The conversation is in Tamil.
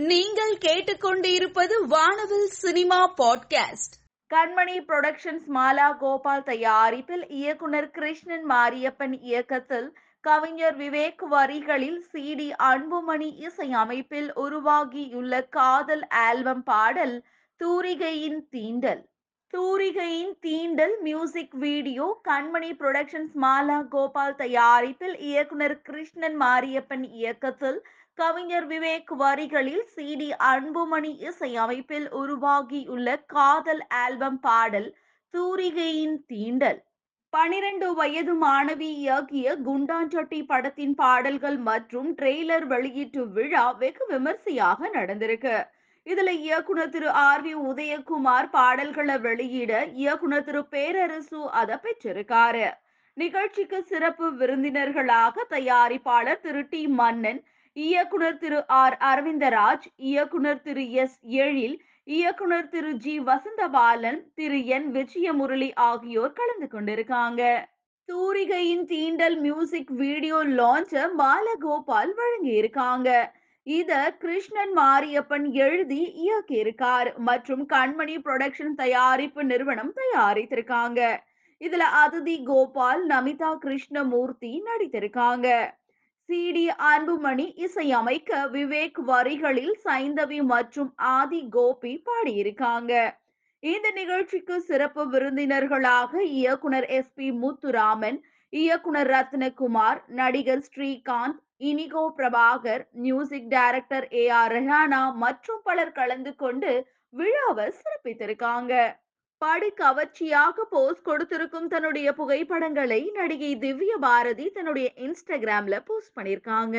நீங்கள் கேட்டுக்கொண்டிருப்பது வானவில் cinema podcast. Kanmani productions Mala Gopal தயாரிப்பில் இயக்குனர் கிருஷ்ணன் மாரியப்பன் இயக்கத்தில் கவிஞர் விவேக் வரிகளில் சிடி அன்புமணி இசையமைப்பில் உருவாகியுள்ள காதல் ஆல்பம் பாடல் தூரிகையின் தீண்டல். தூரிகையின் Theendal music video Kanmani productions Mala Gopal தயாரிப்பில் இயக்குனர் கிருஷ்ணன் மாரியப்பன் இயக்கத்தில். கவிஞர் விவேக் வரிகளில் சிடி அன்புமணி இசையமைப்பில் உருவாகியுள்ள காதல் ஆல்பம் பாடல் தூரிகையின் தீண்டல். பனிரெண்டு வயது மாணவி இயக்கிய குண்டாஞ்சட்டி படத்தின் பாடல்கள் மற்றும் ட்ரெய்லர் வெளியீட்டு விழா வெகு விமர்சையாக நடந்திருக்கு. இதுல இயக்குனர் திரு ஆர் வி உதயகுமார் பாடல்களை வெளியிட இயக்குனர் திரு பேரரசு அதை பெற்றிருக்காரு. நிகழ்ச்சிக்கு சிறப்பு விருந்தினர்களாக தயாரிப்பாளர் திரு டி மன்னன் இயக்குனர் திரு ஆர் அரவிந்தராஜ் இயக்குனர் திரு எஸ் எழில் இயக்குனர் திரு ஜி வசந்தபாலன் திரு என் விஜயமுரளி ஆகியோர் கலந்து கொண்டிருக்காங்க. தூரிகையின் தீண்டல் மியூசிக் வீடியோ லான்ச்ச பாலகோபால் வழங்கி இருக்காங்க இத கிருஷ்ணன் மாரியப்பன் எழுதி இயக்கியிருக்கார். மற்றும் கண்மணி புரொடக்ஷன் தயாரிப்பு நிறுவனம் தயாரித்திருக்காங்க. இதுல அதிதி கோபால் நமிதா கிருஷ்ணமூர்த்தி நடித்திருக்காங்க. சிடி அன்புமணி இசையமைக்க விவேக் வரிகளில் சைந்தவி மற்றும் ஆதி கோபி பாடியிருக்காங்க. இந்த நிகழ்ச்சிக்கு சிறப்பு விருந்தினர்களாக இயக்குனர் எஸ் பி முத்துராமன் இயக்குனர் ரத்னகுமார் நடிகர் Srikanth Inigo Prabhakar music director A R Rehana மற்றும் பலர் கலந்து கொண்டு விழாவை சிறப்பித்திருக்காங்க. படு கவர்ச்சியாக போஸ்ட் கொடுத்திருக்கும் தன்னுடைய புகைப்படங்களை நடிகை திவ்ய பாரதி தன்னுடைய இன்ஸ்டாகிராம்ல போஸ்ட் பண்ணியிருக்காங்க.